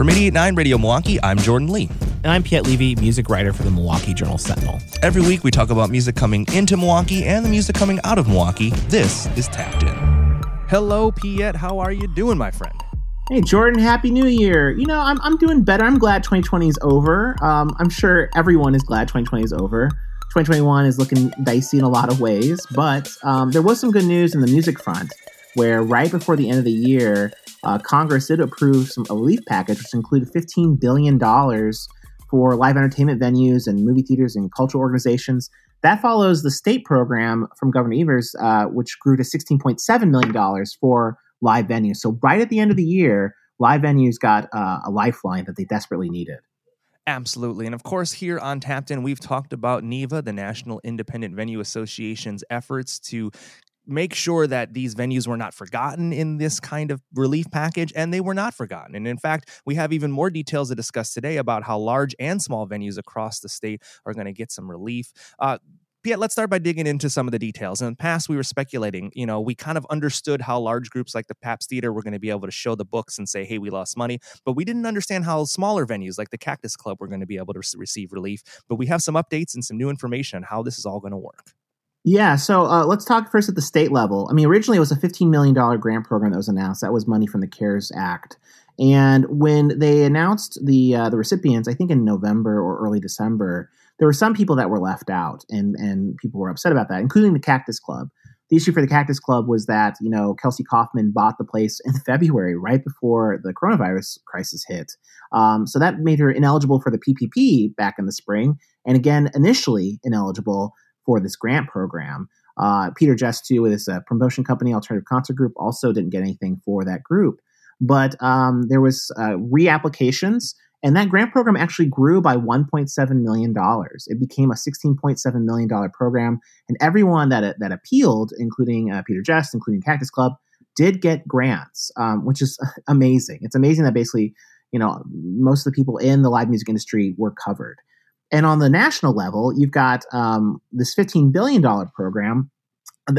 From 889 Radio Milwaukee, I'm Jordan Lee. And I'm Piet Levy, music writer for the Milwaukee Journal Sentinel. Every week we talk about music coming into Milwaukee and the music coming out of Milwaukee. This is Tapped In. Hello, Piet. How are you doing, my friend? Hey, Jordan, Happy New Year. You know, I'm, I'm doing better. I'm glad 2020 is over. Um, I'm sure everyone is glad 2020 is over. 2021 is looking dicey in a lot of ways, but um, there was some good news in the music front where right before the end of the year, uh, Congress did approve some a relief package, which included $15 billion for live entertainment venues and movie theaters and cultural organizations. That follows the state program from Governor Evers, uh, which grew to $16.7 million for live venues. So, right at the end of the year, live venues got uh, a lifeline that they desperately needed. Absolutely. And of course, here on Tapped In, we've talked about NIVA, the National Independent Venue Association's efforts to make sure that these venues were not forgotten in this kind of relief package, and they were not forgotten. And in fact, we have even more details to discuss today about how large and small venues across the state are going to get some relief. Uh, Piet, let's start by digging into some of the details. In the past, we were speculating, you know, we kind of understood how large groups like the Pabst Theater were going to be able to show the books and say, hey, we lost money. But we didn't understand how smaller venues like the Cactus Club were going to be able to receive relief. But we have some updates and some new information on how this is all going to work. Yeah, so uh, let's talk first at the state level. I mean, originally it was a $15 million grant program that was announced. That was money from the CARES Act. And when they announced the uh, the recipients, I think in November or early December, there were some people that were left out, and and people were upset about that, including the Cactus Club. The issue for the Cactus Club was that you know Kelsey Kaufman bought the place in February, right before the coronavirus crisis hit, um, so that made her ineligible for the PPP back in the spring, and again initially ineligible for this grant program. Uh, Peter Jest with his uh, promotion company, Alternative Concert Group, also didn't get anything for that group. But um, there was uh, reapplications, and that grant program actually grew by 1.7 million dollars. It became a 16.7 million dollar program, and everyone that that appealed, including uh, Peter Jest, including Cactus Club, did get grants, um, which is amazing. It's amazing that basically, you know, most of the people in the live music industry were covered. And on the national level, you've got um, this $15 billion program.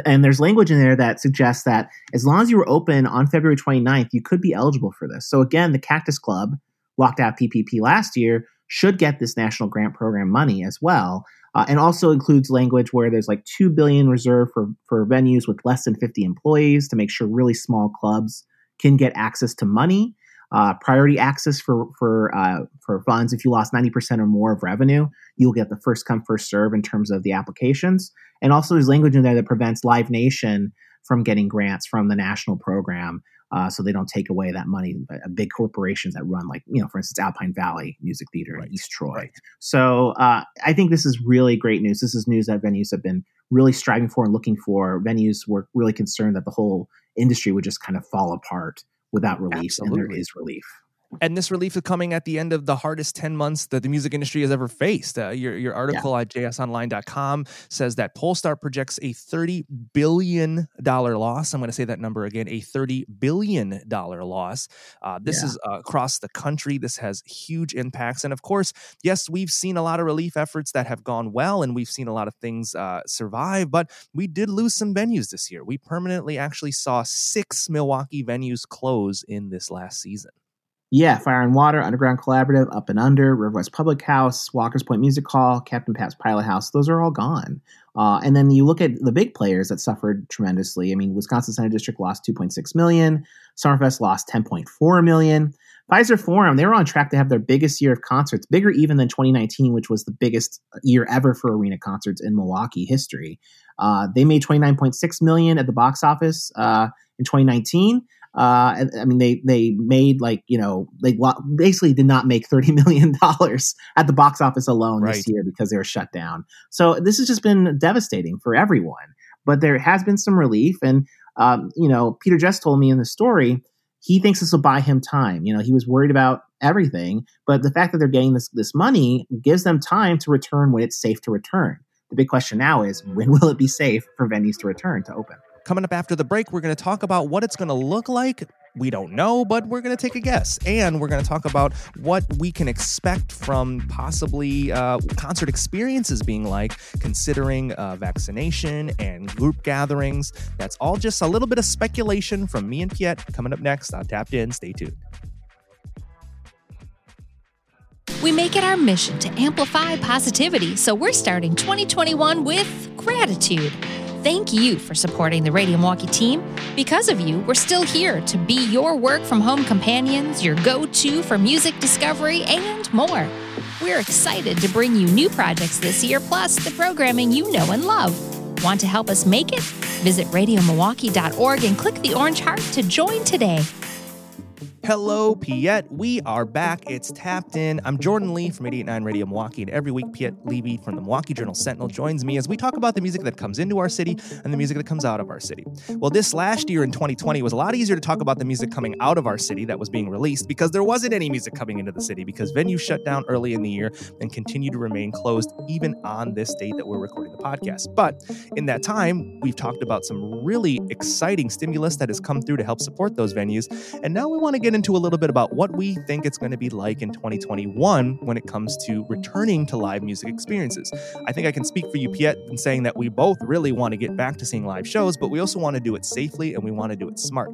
And there's language in there that suggests that as long as you were open on February 29th, you could be eligible for this. So again, the Cactus Club locked out PPP last year should get this national grant program money as well. Uh, and also includes language where there's like 2 billion reserved for, for venues with less than 50 employees to make sure really small clubs can get access to money uh, priority access for for uh, for funds. If you lost ninety percent or more of revenue, you'll get the first come first serve in terms of the applications. And also, there's language in there that prevents Live Nation from getting grants from the national program. Uh, so they don't take away that money. Uh, big corporations that run, like you know, for instance, Alpine Valley Music Theater right. in East Troy. Right. So uh, I think this is really great news. This is news that venues have been really striving for and looking for. Venues were really concerned that the whole industry would just kind of fall apart without relief, Absolutely. and there is relief. And this relief is coming at the end of the hardest 10 months that the music industry has ever faced. Uh, your, your article yeah. at jsonline.com says that Pollstar projects a $30 billion loss. I'm going to say that number again a $30 billion loss. Uh, this yeah. is uh, across the country. This has huge impacts. And of course, yes, we've seen a lot of relief efforts that have gone well, and we've seen a lot of things uh, survive, but we did lose some venues this year. We permanently actually saw six Milwaukee venues close in this last season. Yeah, Fire and Water, Underground Collaborative, Up and Under, River West Public House, Walker's Point Music Hall, Captain Pat's Pilot House. Those are all gone. Uh, and then you look at the big players that suffered tremendously. I mean, Wisconsin Center District lost 2.6 million. Summerfest lost 10.4 million. Fiserv Forum, they were on track to have their biggest year of concerts, bigger even than 2019, which was the biggest year ever for arena concerts in Milwaukee history. Uh, they made 29.6 million at the box office uh, in 2019. Uh, I mean, they they made like you know they basically did not make thirty million dollars at the box office alone right. this year because they were shut down. So this has just been devastating for everyone. But there has been some relief, and um, you know, Peter Jest told me in the story he thinks this will buy him time. You know, he was worried about everything, but the fact that they're getting this this money gives them time to return when it's safe to return. The big question now is when will it be safe for venues to return to open? Coming up after the break, we're going to talk about what it's going to look like. We don't know, but we're going to take a guess. And we're going to talk about what we can expect from possibly uh, concert experiences being like, considering uh, vaccination and group gatherings. That's all just a little bit of speculation from me and Piet coming up next on Tapped In. Stay tuned. We make it our mission to amplify positivity, so we're starting 2021 with gratitude. Thank you for supporting the Radio Milwaukee team. Because of you, we're still here to be your work from home companions, your go to for music discovery, and more. We're excited to bring you new projects this year, plus the programming you know and love. Want to help us make it? Visit radiomilwaukee.org and click the orange heart to join today. Hello, Piet. We are back. It's Tapped In. I'm Jordan Lee from 889 Radio Milwaukee, and every week, Piet Levy from the Milwaukee Journal Sentinel joins me as we talk about the music that comes into our city and the music that comes out of our city. Well, this last year in 2020 was a lot easier to talk about the music coming out of our city that was being released because there wasn't any music coming into the city because venues shut down early in the year and continue to remain closed even on this date that we're recording the podcast. But in that time, we've talked about some really exciting stimulus that has come through to help support those venues. And now we want to get into a little bit about what we think it's going to be like in 2021 when it comes to returning to live music experiences. I think I can speak for you, Piet, in saying that we both really want to get back to seeing live shows, but we also want to do it safely and we want to do it smart.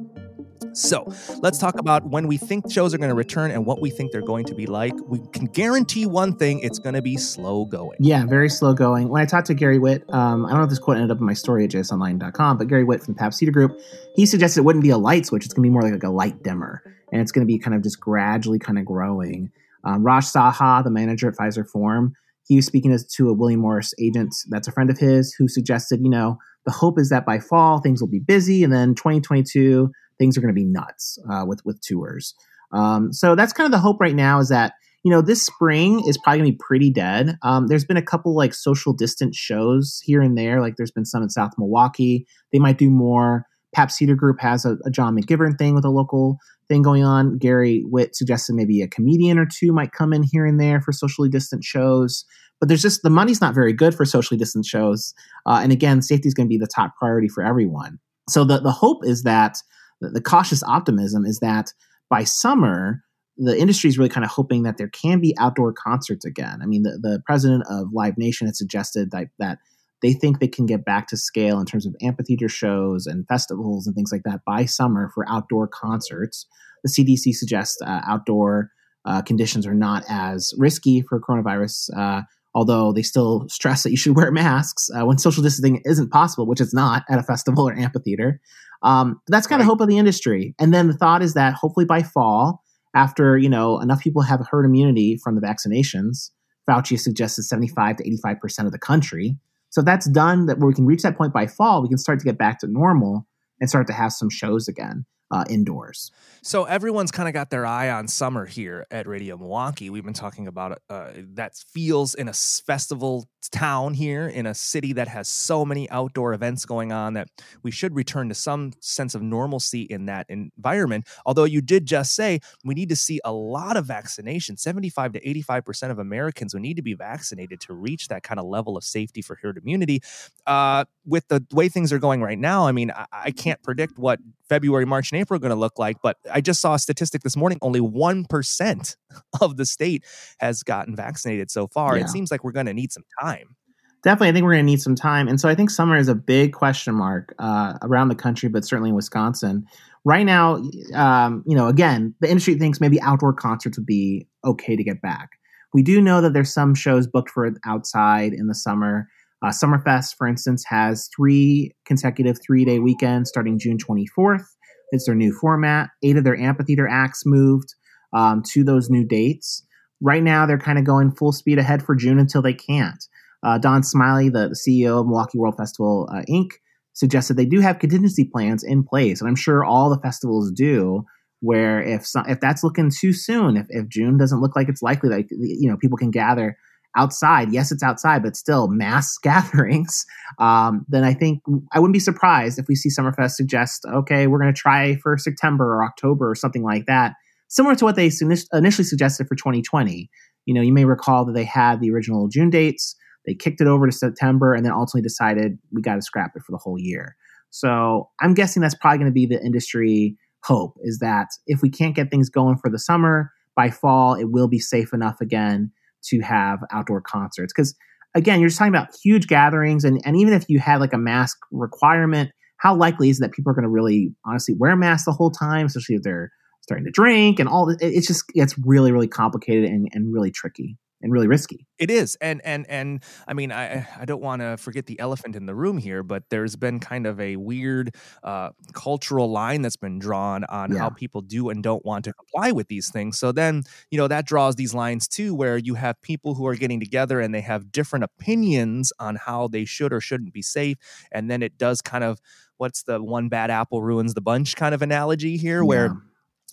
So let's talk about when we think shows are going to return and what we think they're going to be like. We can guarantee one thing it's going to be slow going. Yeah, very slow going. When I talked to Gary Witt, um, I don't know if this quote ended up in my story at jsonline.com, but Gary Witt from Pabst Theater Group, he suggested it wouldn't be a light switch. It's going to be more like, a light dimmer. And it's going to be kind of just gradually kind of growing. Um, Raj Saha, the manager at Fiserv Forum, he was speaking to a William Morris agent that's a friend of his who suggested, you know, the hope is that by fall things will be busy and then 2022 things are going to be nuts uh, with with tours. Um, so that's kind of the hope right now is that you know this spring is probably going to be pretty dead. Um, there's been a couple like social distance shows here and there, like there's been some in South Milwaukee. They might do more. Pabst Theater Group has a, a John McGivern thing with a local thing going on. Gary Witt suggested maybe a comedian or two might come in here and there for socially distant shows. But there's just the money's not very good for socially distant shows. Uh, and again, safety is going to be the top priority for everyone. So the, the hope is that the, the cautious optimism is that by summer, the industry is really kind of hoping that there can be outdoor concerts again. I mean, the, the president of Live Nation had suggested that, that they think they can get back to scale in terms of amphitheater shows and festivals and things like that by summer for outdoor concerts. The CDC suggests uh, outdoor uh, conditions are not as risky for coronavirus, uh, although they still stress that you should wear masks uh, when social distancing isn't possible, which it's not at a festival or amphitheater. Um, that's kind of hope of the industry. And then the thought is that hopefully by fall, after you know enough people have herd immunity from the vaccinations, Fauci suggested 75 to 85 percent of the country. So if that's done, that where we can reach that point by fall, we can start to get back to normal and start to have some shows again uh, indoors. So everyone's kind of got their eye on summer here at Radio Milwaukee. We've been talking about uh, that feels in a festival town here in a city that has so many outdoor events going on that we should return to some sense of normalcy in that environment. Although you did just say we need to see a lot of vaccination 75 to 85% of Americans would need to be vaccinated to reach that kind of level of safety for herd immunity. Uh, with the way things are going right now, I mean, I, I can't predict what February, March, and April are going to look like, but I just saw a statistic this morning only 1% of the state has gotten vaccinated so far. Yeah. It seems like we're going to need some time. Definitely, I think we're going to need some time. And so I think summer is a big question mark uh, around the country, but certainly in Wisconsin. Right now, um, you know, again, the industry thinks maybe outdoor concerts would be okay to get back. We do know that there's some shows booked for outside in the summer. Uh, Summerfest, for instance, has three consecutive three day weekends starting June 24th. It's their new format. Eight of their amphitheater acts moved um, to those new dates. Right now, they're kind of going full speed ahead for June until they can't. Uh, Don Smiley, the, the, CEO of Milwaukee World Festival uh, Inc., suggested they do have contingency plans in place, and I'm sure all the festivals do. Where if some, if that's looking too soon, if, if June doesn't look like it's likely that you know people can gather outside, yes, it's outside, but still mass gatherings, um, then I think I wouldn't be surprised if we see Summerfest suggest, okay, we're going to try for September or October or something like that, similar to what they initially suggested for 2020. You know, you may recall that they had the original June dates, they kicked it over to September, and then ultimately decided we got to scrap it for the whole year. So I'm guessing that's probably going to be the industry hope is that if we can't get things going for the summer, by fall, it will be safe enough again to have outdoor concerts. Because again, you're just talking about huge gatherings, and, and even if you had like a mask requirement, how likely is it that people are going to really honestly wear masks the whole time, especially if they're starting to drink and all. It's just it's really really complicated and, and really tricky and really risky. It is, and and and I mean, I I don't want to forget the elephant in the room here, but there's been kind of a weird uh, cultural line that's been drawn on yeah. how people do and don't want to comply with these things. So then, you know, that draws these lines too, where you have people who are getting together and they have different opinions on how they should or shouldn't be safe, and then it does kind of what's the one bad apple ruins the bunch kind of analogy here, yeah. where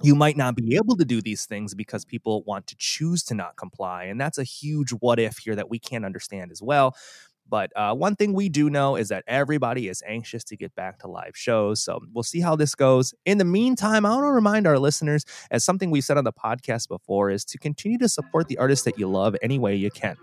you might not be able to do these things because people want to choose to not comply. And that's a huge what if here that we can't understand as well. But uh, one thing we do know is that everybody is anxious to get back to live shows. So we'll see how this goes. In the meantime, I want to remind our listeners, as something we've said on the podcast before, is to continue to support the artists that you love any way you can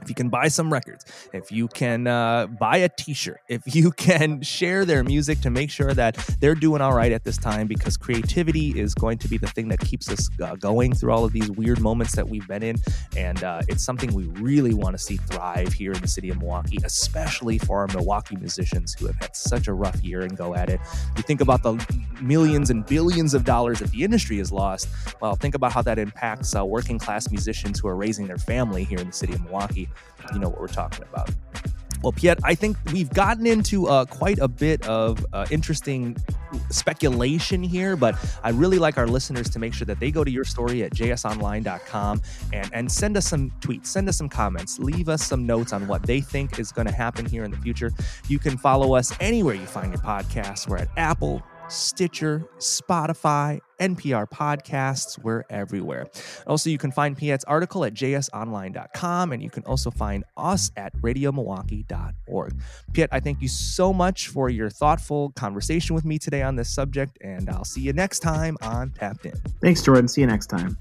if you can buy some records, if you can uh, buy a T-shirt, if you can share their music to make sure that they're doing all right at this time, because creativity is going to be the thing that keeps us uh, going through all of these weird moments that we've been in, and uh, it's something we really want to see thrive here in the city of Milwaukee, especially for our Milwaukee musicians who have had such a rough year and go at it. You think about the millions and billions of dollars that the industry has lost. Well, think about how that impacts uh, working class musicians who are raising their family here in the city of Milwaukee you know what we're talking about. Well, Piet, I think we've gotten into uh, quite a bit of uh, interesting speculation here, but I really like our listeners to make sure that they go to your story at jsonline.com and, and send us some tweets, send us some comments, leave us some notes on what they think is going to happen here in the future. You can follow us anywhere you find your podcasts. We're at Apple, Stitcher, Spotify, NPR podcasts. We're everywhere. Also, you can find Piet's article at jsonline.com, and you can also find us at radiomilwaukee.org. Piet, I thank you so much for your thoughtful conversation with me today on this subject, and I'll see you next time on Tapped In. Thanks, Jordan. See you next time.